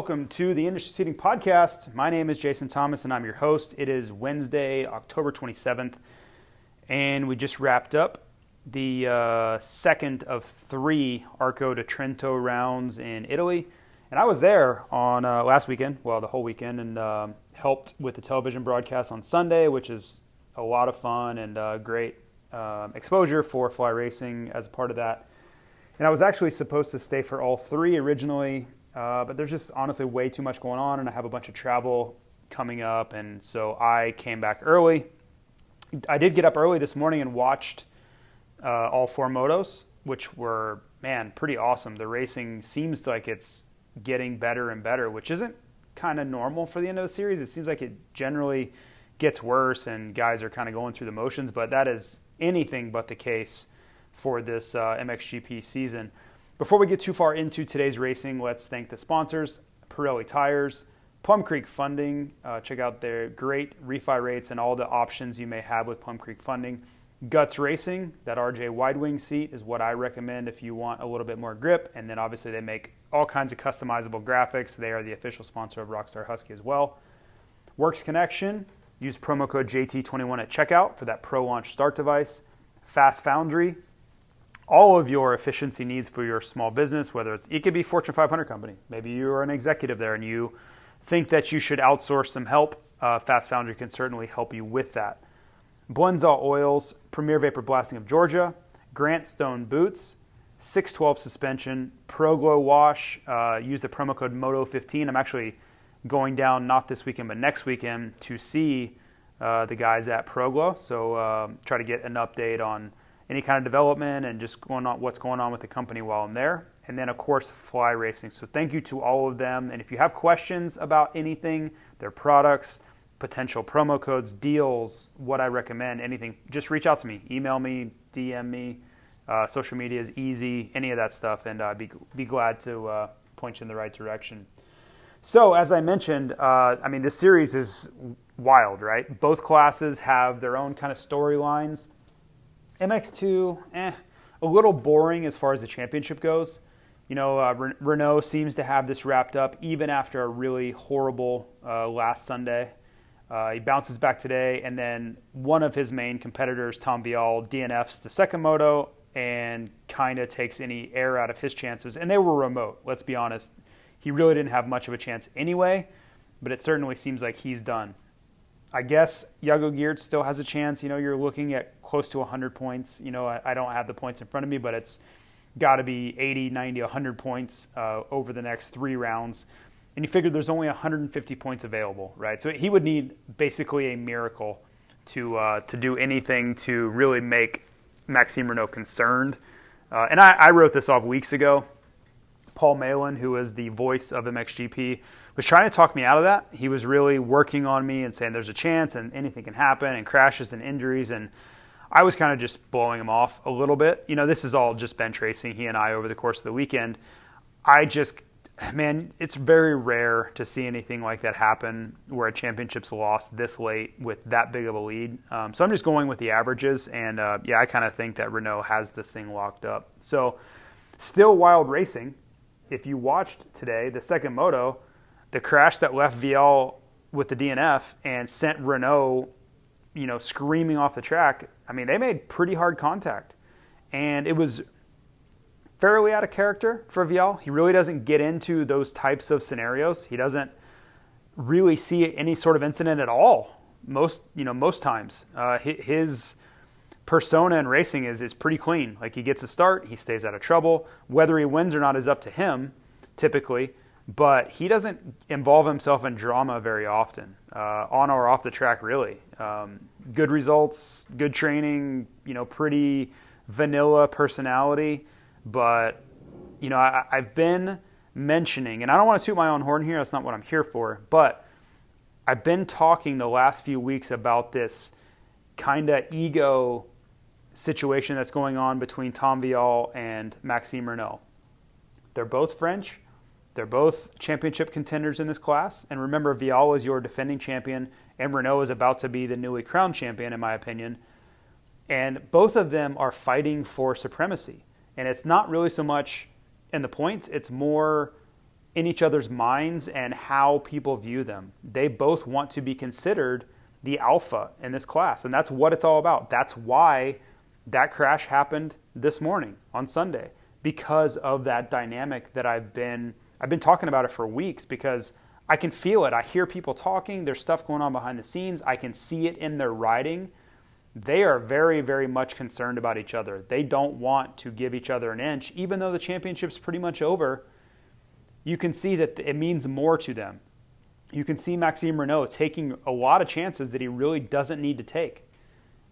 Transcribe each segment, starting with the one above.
Welcome to the Industry Seating Podcast. My name is Jason Thomas and I'm your host. It is Wednesday, October 27th, and we just wrapped up the uh, second of three Arco di Trento rounds in Italy. And I was there on uh, last weekend, well, the whole weekend, and um, helped with the television broadcast on Sunday, which is a lot of fun and uh, great um, exposure for fly racing as part of that. And I was actually supposed to stay for all three originally, uh, but there's just honestly way too much going on, and I have a bunch of travel coming up, and so I came back early. I did get up early this morning and watched uh, all four motos, which were man pretty awesome. The racing seems like it's getting better and better, which isn't kind of normal for the end of the series. It seems like it generally gets worse, and guys are kind of going through the motions, but that is anything but the case for this uh, MXGP season. Before we get too far into today's racing, let's thank the sponsors Pirelli Tires, Plum Creek Funding. Uh, check out their great refi rates and all the options you may have with Plum Creek Funding. Guts Racing, that RJ wide wing seat is what I recommend if you want a little bit more grip. And then obviously, they make all kinds of customizable graphics. They are the official sponsor of Rockstar Husky as well. Works Connection, use promo code JT21 at checkout for that pro launch start device. Fast Foundry, all of your efficiency needs for your small business, whether it, could be Fortune 500 company. Maybe you're an executive there and you think that you should outsource some help. Uh, Fast Foundry can certainly help you with that. Blendzall Oils, Premier Vapor Blasting of Georgia, Grant Stone Boots, 612 Suspension, Pro Glow Wash. Uh, use the promo code MOTO15. I'm actually going down not this weekend but next weekend to see uh, the guys at Pro Glow. So um, try to get an update on any kind of development and just going on what's going on with the company while I'm there. And then of course Fly Racing. So thank you to all of them. And if you have questions about anything, their products, potential promo codes, deals, what I recommend, anything, just reach out to me. Email me, DM me. Uh, social media is easy, any of that stuff, and I'd be, be glad to uh, point you in the right direction. So, as I mentioned, uh, I mean, this series is wild, right? Both classes have their own kind of storylines. MX2, eh, a little boring as far as the championship goes. You know, uh, Ren- Renaux seems to have this wrapped up even after a really horrible uh, last Sunday. Uh, he bounces back today, and then one of his main competitors, Tom Vialle, DNFs the second moto and kind of takes any air out of his chances. And they were remote, let's be honest. He really didn't have much of a chance anyway, but it certainly seems like he's done. I guess Jago Geerts still has a chance. You know, you're looking at close to 100 points. You know, I, I don't have the points in front of me, but it's got to be 80, 90, 100 points uh, over the next three rounds. And you figure there's only 150 points available, right? So he would need basically a miracle to uh, to do anything to really make Maxime Renaux concerned. Uh, and I, I wrote this off weeks ago. Paul Malin, who is the voice of MXGP, was trying to talk me out of that. He was really working on me and saying there's a chance and anything can happen and crashes and injuries. And I was kind of just blowing him off a little bit. You know, this is all just bench racing, he and I, over the course of the weekend. I just, man, it's very rare to see anything like that happen where a championship's lost this late with that big of a lead. Um, so I'm just going with the averages. And uh, yeah, I kind of think that Renaux has this thing locked up. So still wild racing. If you watched today, the second moto, the crash that left Vialle with the DNF and sent Renaux, you know, screaming off the track. I mean, they made pretty hard contact, and it was fairly out of character for Vialle. He really doesn't get into those types of scenarios. He doesn't really see any sort of incident at all. Most, you know, most times, uh, his persona in racing is is pretty clean. Like he gets a start, he stays out of trouble. Whether he wins or not is up to him, typically. But he doesn't involve himself in drama very often, uh, on or off the track. Really, um, good results, good training. You know, pretty vanilla personality. But you know, I, I've been mentioning, and I don't want to toot my own horn here. That's not what I'm here for. But I've been talking the last few weeks about this kind of ego situation that's going on between Tom Vialle and Maxime Renaux. They're both French. They're both championship contenders in this class. And remember, Vialle is your defending champion, and Renaux is about to be the newly crowned champion, in my opinion. And both of them are fighting for supremacy. And it's not really so much in the points, it's more in each other's minds and how people view them. They both want to be considered the alpha in this class, and that's what it's all about. That's why that crash happened this morning on Sunday because of that dynamic that I've been I've been talking about it for weeks because I can feel it. I hear people talking, there's stuff going on behind the scenes. I can see it in their writing. They are very, very much concerned about each other. They don't want to give each other an inch, even though the championship's pretty much over. You can see that it means more to them. You can see Maxime Renaux taking a lot of chances that he really doesn't need to take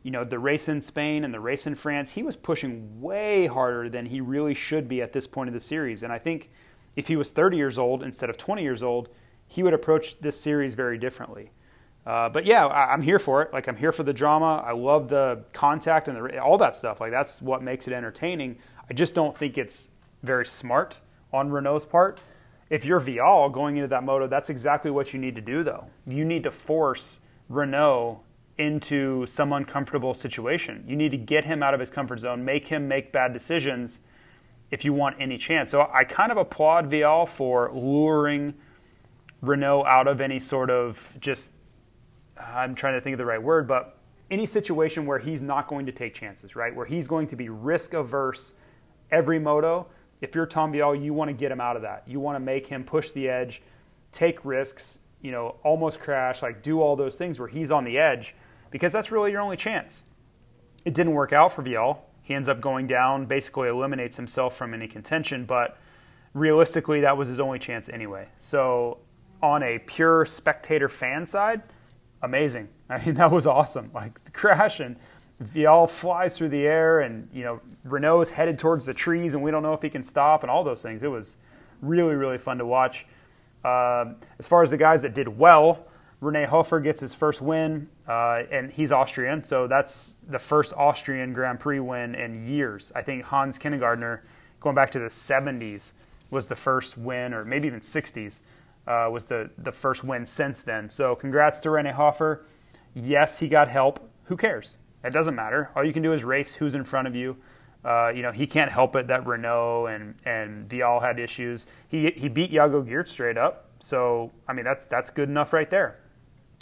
you know, the race in Spain and the race in France, he was pushing way harder than he really should be at this point of the series. And I think if he was 30 years old instead of 20 years old, he would approach this series very differently. Uh, but yeah, I, am here for it. Like I'm here for the drama. I love the contact and the, all that stuff. Like that's what makes it entertaining. I just don't think it's very smart on Renaux's part. If you're Vialle going into that moto, that's exactly what you need to do, though. You need to force Renaux into some uncomfortable situation. You need to get him out of his comfort zone, make him make bad decisions if you want any chance. So I kind of applaud Vialle for luring Renaux out of any sort of just, I'm trying to think of the right word, but any situation where he's not going to take chances, right? Where he's going to be risk averse every moto. If you're Tom Vialle, you want to get him out of that. You want to make him push the edge, take risks, you know, almost crash, like do all those things where he's on the edge because that's really your only chance. It didn't work out for Vialle. He ends up going down, basically eliminates himself from any contention, but realistically, that was his only chance anyway. So, on a pure spectator fan side, amazing. I mean, that was awesome. Like the crash and Vialle flies through the air, and you know Renaux is headed towards the trees, and we don't know if he can stop, and all those things. It was really, really fun to watch. Uh, as far as the guys that did well, Rene Hofer gets his first win, uh, and he's Austrian, so that's the first Austrian Grand Prix win in years. I think Heinz Kinigadner, going back to the 70s, was the first win, or maybe even 60s, uh, was the, the first win since then. So congrats to Rene Hofer. Yes, he got help. Who cares? It doesn't matter. All you can do is race who's in front of you. Uh, you know, he can't help it that Renaux and, and Vialle had issues. He, he beat Jago Geerts straight up. So, I mean, that's, that's good enough right there.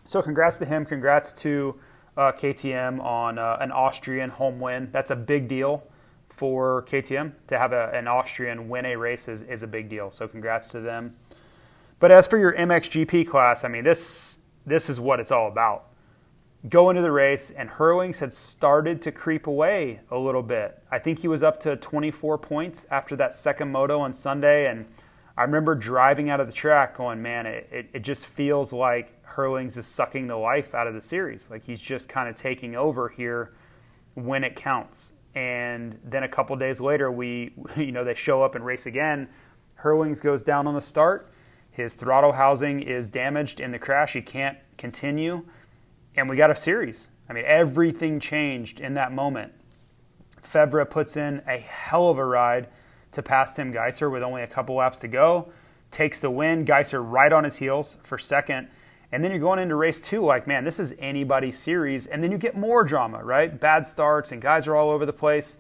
So congrats to him. Congrats to uh, KTM on uh, an Austrian home win. That's a big deal for KTM to have a, an Austrian win a race is, is a big deal. So congrats to them. But as for your MXGP class, I mean this this is what it's all about. Go into the race, and Herlings had started to creep away a little bit. I think he was up to 24 points after that second moto on Sunday, and I remember driving out of the track going, man, it, it, it just feels like Herlings is sucking the life out of the series. Like he's just kind of taking over here when it counts. And then a couple days later, we, you know, they show up and race again. Herlings goes down on the start. His throttle housing is damaged in the crash. He can't continue. And we got a series. I mean, everything changed in that moment. Febvre puts in a hell of a ride to pass Tim Gajser with only a couple laps to go. Takes the win. Gajser right on his heels for second. And then you're going into race two, like, man, this is anybody's series. And then you get more drama, right? Bad starts, and guys are all over the place.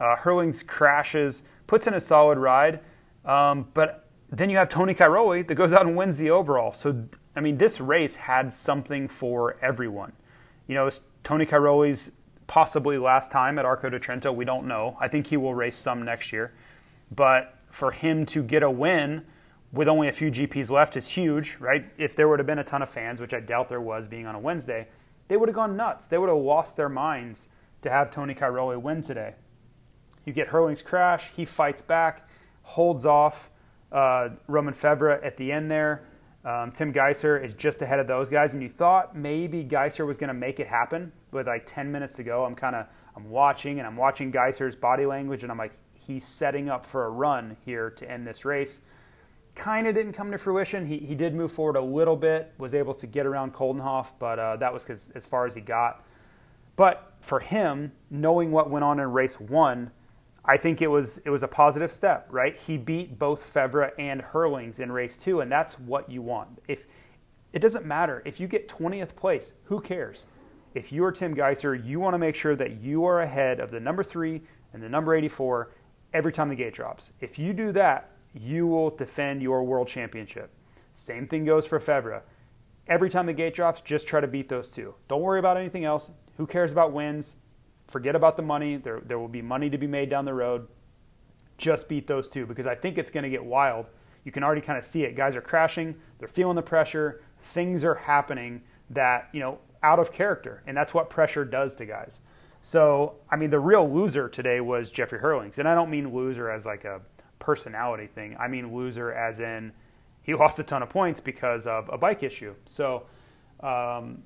Uh, Herlings crashes, puts in a solid ride. Um, but then you have Tony Cairoli that goes out and wins the overall. So, I mean, this race had something for everyone. You know, it's Tony Cairoli's possibly last time at Arco di Trento. We don't know. I think he will race some next year. But for him to get a win with only a few GPs left is huge, right? If there would have been a ton of fans, which I doubt there was being on a Wednesday, they would have gone nuts. They would have lost their minds to have Tony Cairoli win today. You get Herlings' crash, he fights back, holds off uh, Romain Febvre at the end there. Um, Tim Gajser is just ahead of those guys, and you thought maybe Gajser was going to make it happen with like 10 minutes to go. I'm kind of I'm watching and I'm watching Gajser's body language, and I'm like, he's setting up for a run here to end this race. Kind of didn't come to fruition. He, he did move forward a little bit, was able to get around Coldenhoff, but uh, that was as far as he got. But for him, knowing what went on in race one, I think it was it was a positive step, right? He beat both Febvre and Herlings in race two, and that's what you want. If it doesn't matter if you get 20th place, who cares? If you are Tim Gajser, you want to make sure that you are ahead of the number three and the number 84 every time the gate drops. If you do that, you will defend your world championship. Same thing goes for Febvre. Every time the gate drops, just try to beat those two. Don't worry about anything else. Who cares about wins? Forget about the money. There, there will be money to be made down the road. Just beat those two because I think it's going to get wild. You can already kind of see it. Guys are crashing. They're feeling the pressure. Things are happening that, you know, out of character. And that's what pressure does to guys. So, I mean, the real loser today was Jeffrey Herlings. And I don't mean loser as like a personality thing. I mean loser as in he lost a ton of points because of a bike issue. So, um,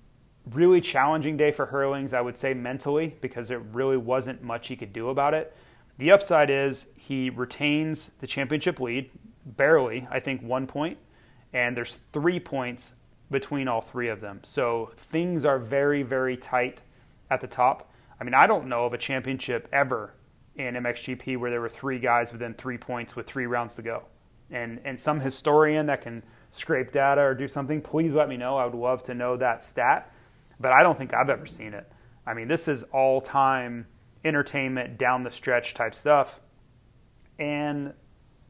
really challenging day for Herlings, I would say mentally, because there really wasn't much he could do about it. The upside is he retains the championship lead, barely, I think one point, and there's three points between all three of them. So things are very, very tight at the top. I mean, I don't know of a championship ever in MXGP where there were three guys within three points with three rounds to go. And and some historian that can scrape data or do something, please let me know. I would love to know that stat but I don't think I've ever seen it. I mean, this is all time entertainment, down the stretch type stuff. And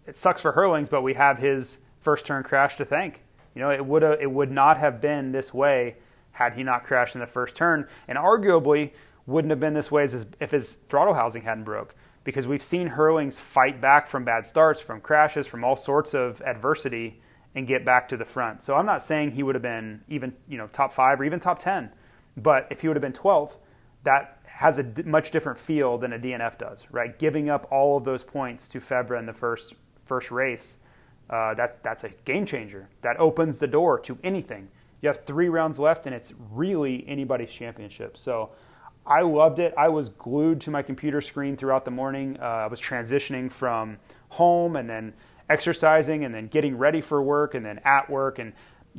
it sucks for Herlings, but we have his first turn crash to thank. You know, it would it would not have been this way had he not crashed in the first turn, and arguably wouldn't have been this way if his throttle housing hadn't broke. Because we've seen Herlings fight back from bad starts, from crashes, from all sorts of adversity, and get back to the front. So I'm not saying he would have been even you know top five or even top ten. But if he would have been 12th, that has a much different feel than a DNF does, right? Giving up all of those points to Febvre in the first first race, uh, that, that's a game changer. That opens the door to anything. You have three rounds left, and it's really anybody's championship. So I loved it. I was glued to my computer screen throughout the morning. Uh, I was transitioning from home and then exercising and then getting ready for work and then at work and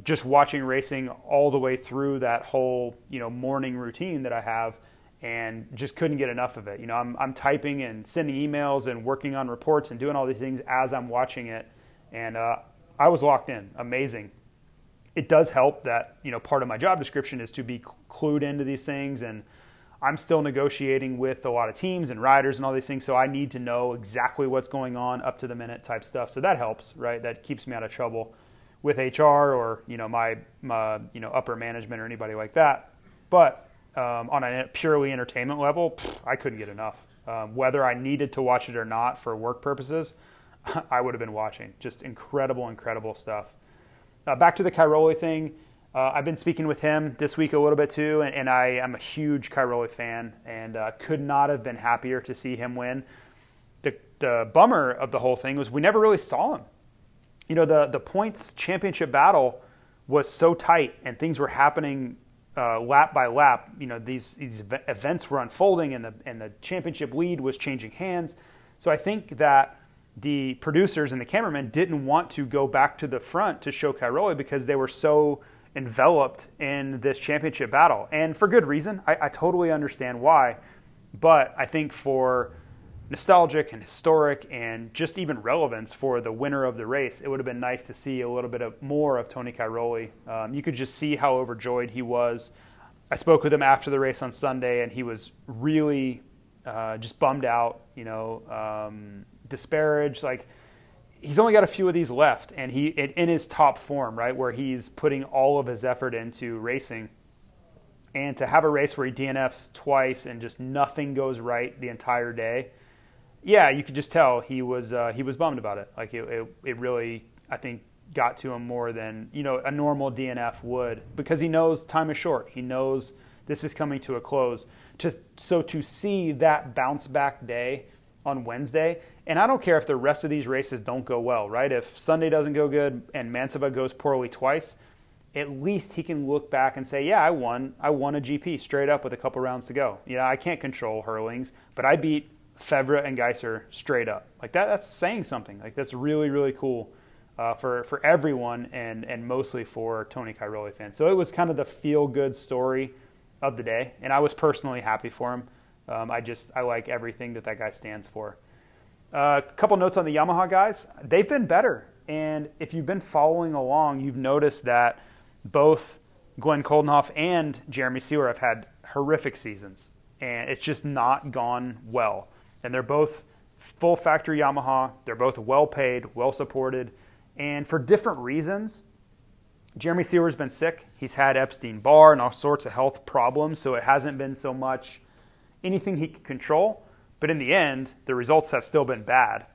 just watching racing all the way through that whole you know morning routine that I have and just couldn't get enough of it. You know, I'm, I'm typing and sending emails and working on reports and doing all these things as I'm watching it, and uh, I was locked in. Amazing. It does help that you know part of my job description is to be clued into these things, and I'm still negotiating with a lot of teams and riders and all these things, so I need to know exactly what's going on up to the minute type stuff. So that helps, right? That keeps me out of trouble with HR or you know my, my you know upper management or anybody like that. But um, on a purely entertainment level, pff, I couldn't get enough. Um, whether I needed to watch it or not for work purposes, I would have been watching. Just incredible, incredible stuff. Uh, back to the Cairoli thing. Uh, I've been speaking with him this week a little bit too, and, and I am a huge Cairoli fan and uh, could not have been happier to see him win. The, the bummer of the whole thing was we never really saw him you know, the, the points championship battle was so tight and things were happening uh, lap by lap. You know, these, these events were unfolding and the, and the championship lead was changing hands. So I think that the producers and the cameramen didn't want to go back to the front to show Cairoli because they were so enveloped in this championship battle. And for good reason. I, I totally understand why. But I think for nostalgic and historic and just even relevance for the winner of the race, it would have been nice to see a little bit of more of Tony Cairoli. Um, you could just see how overjoyed he was. I spoke with him after the race on Sunday, and he was really uh, just bummed out, you know, um, disparaged. Like he's only got a few of these left, and he in his top form, right, where he's putting all of his effort into racing. And to have a race where he DNFs twice and just nothing goes right the entire day, yeah, you could just tell he was uh, he was bummed about it. Like it, it, it, really, I think got to him more than you know a normal DNF would because he knows time is short. He knows this is coming to a close. To, so to see that bounce back day on Wednesday, and I don't care if the rest of these races don't go well, right? If Sunday doesn't go good and Mantova goes poorly twice, at least he can look back and say, "Yeah, I won. I won a GP straight up with a couple rounds to go." You know, I can't control Herlings, but I beat Febvre and Gajser straight up. Like that, that's saying something. Like that's really, really cool uh, for for everyone, and and mostly for Tony Cairoli fans. So it was kind of the feel good story of the day, and I was personally happy for him. Um, I just I like everything that that guy stands for. A uh, couple notes on the Yamaha guys. They've been better, and if you've been following along, you've noticed that both Glenn Coldenhoff and Jeremy Seewer have had horrific seasons, and it's just not gone well. And they're both full factory Yamaha. They're both well paid, well supported, and for different reasons. Jeremy Seewer's been sick. He's had Epstein Barr and all sorts of health problems, so it hasn't been so much anything he could control. But in the end, the results have still been bad.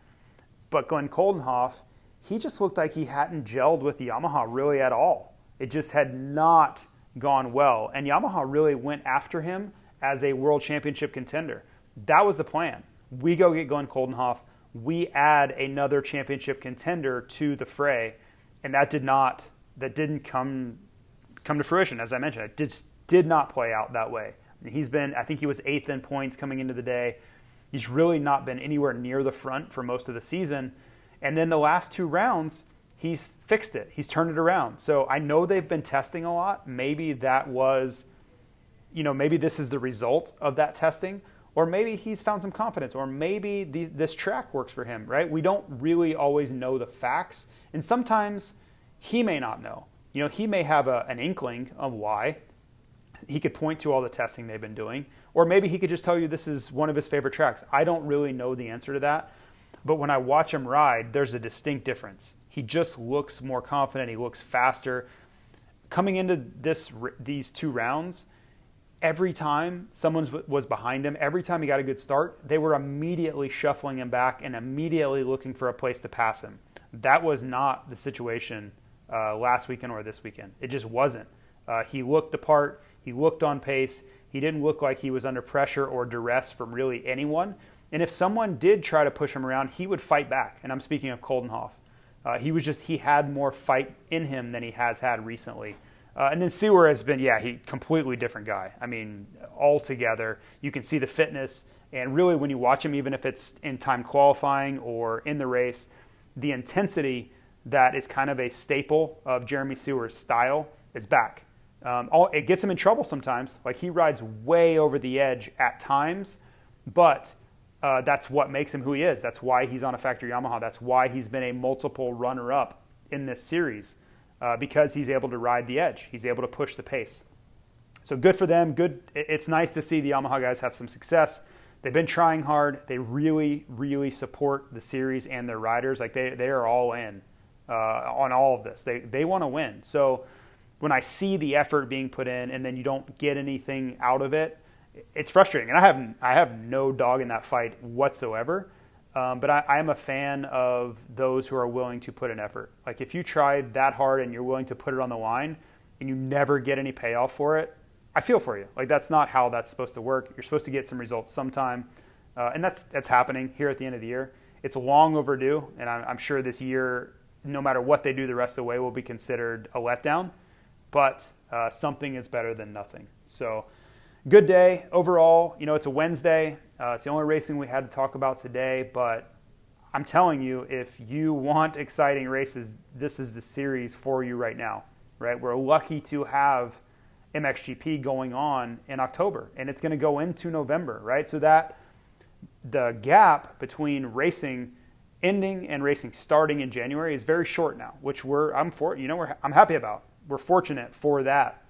But Glenn Coldenhoff, he just looked like he hadn't gelled with Yamaha really at all. It just had not gone well. And Yamaha really went after him as a world championship contender. That was the plan. We go get Glenn Coldenhoff. We add another championship contender to the fray, and that did not that didn't come come to fruition. As I mentioned, it did did not play out that way. He's been, I think he was eighth in points coming into the day. He's really not been anywhere near the front for most of the season. And then the last two rounds, he's fixed it. He's turned it around. So I know they've been testing a lot. Maybe that was, you know, maybe this is the result of that testing, or maybe he's found some confidence, or maybe the, this track works for him, right? We don't really always know the facts. And sometimes he may not know. You know, he may have a, an inkling of why. He could point to all the testing they've been doing, or maybe he could just tell you this is one of his favorite tracks. I don't really know the answer to that. But when I watch him ride, there's a distinct difference. He just looks more confident. He looks faster. Coming into this these two rounds, every time someone was behind him, every time he got a good start, they were immediately shuffling him back and immediately looking for a place to pass him. That was not the situation uh, last weekend or this weekend. It just wasn't. Uh, he looked the part. He looked on pace. He didn't look like he was under pressure or duress from really anyone. And if someone did try to push him around, he would fight back. And I'm speaking of Coldenhoff. Uh, he was just he had more fight in him than he has had recently. Uh, and then Seewer has been, yeah, he completely different guy. I mean, altogether, you can see the fitness, and really when you watch him, even if it's in time qualifying or in the race, the intensity that is kind of a staple of Jeremy Seewer's style is back. Um, all, it gets him in trouble sometimes. Like he rides way over the edge at times, but uh, that's what makes him who he is. That's why he's on a factory Yamaha. That's why he's been a multiple runner up in this series uh, because he's able to ride the edge. He's able to push the pace. So good for them. Good. It's nice to see the Yamaha guys have some success. They've been trying hard. They really, really support the series and their riders. Like they, they are all in uh, on all of this. They, they want to win. So when I see the effort being put in and then you don't get anything out of it, it's frustrating, and I have I have no dog in that fight whatsoever. Um, but I, am a fan of those who are willing to put an effort. Like if you try that hard and you're willing to put it on the line, and you never get any payoff for it, I feel for you. Like that's not how that's supposed to work. You're supposed to get some results sometime, uh, and that's that's happening here at the end of the year. It's long overdue, and I'm, I'm sure this year, no matter what they do the rest of the way, will be considered a letdown. But uh, something is better than nothing. So good day overall. You know, it's a Wednesday. Uh, it's the only racing we had to talk about today, but I'm telling you, if you want exciting races, this is the series for you right now, right? We're lucky to have MXGP going on in October, and it's going to go into November, right? So that the gap between racing ending and racing starting in January is very short now, which we're I'm for you know we're, I'm happy about. We're fortunate for that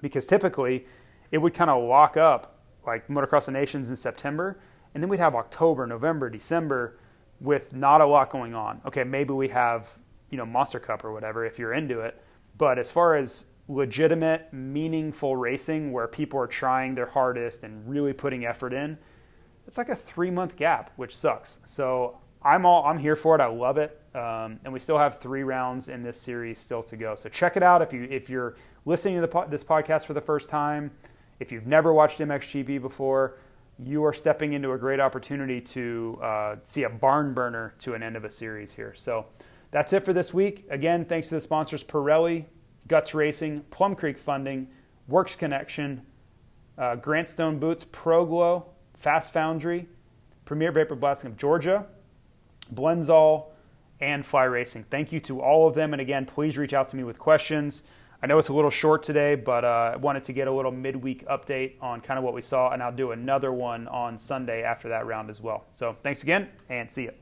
because typically it would kind of lock up like Motocross of Nations in September, and then we'd have October, November, December with not a lot going on. Okay, maybe we have you know Monster Cup or whatever if you're into it, but as far as legitimate, meaningful racing where people are trying their hardest and really putting effort in, it's like a three month gap, which sucks. So I'm all I'm here for it. I love it, um, and we still have three rounds in this series still to go. So check it out if you if you're listening to the, this podcast for the first time. If you've never watched MXGP before, you are stepping into a great opportunity to uh, see a barn burner to an end of a series here. So that's it for this week. Again, thanks to the sponsors Pirelli, Guts Racing, Plum Creek Funding, Works Connection, uh, Grant Stone Boots, ProGlow, Fast Foundry, Premier Vapor Blasting of Georgia, Blendzall, and Fly Racing. Thank you to all of them. And again, please reach out to me with questions. I know it's a little short today, but uh, I wanted to get a little midweek update on kind of what we saw, and I'll do another one on Sunday after that round as well. So thanks again, and see you.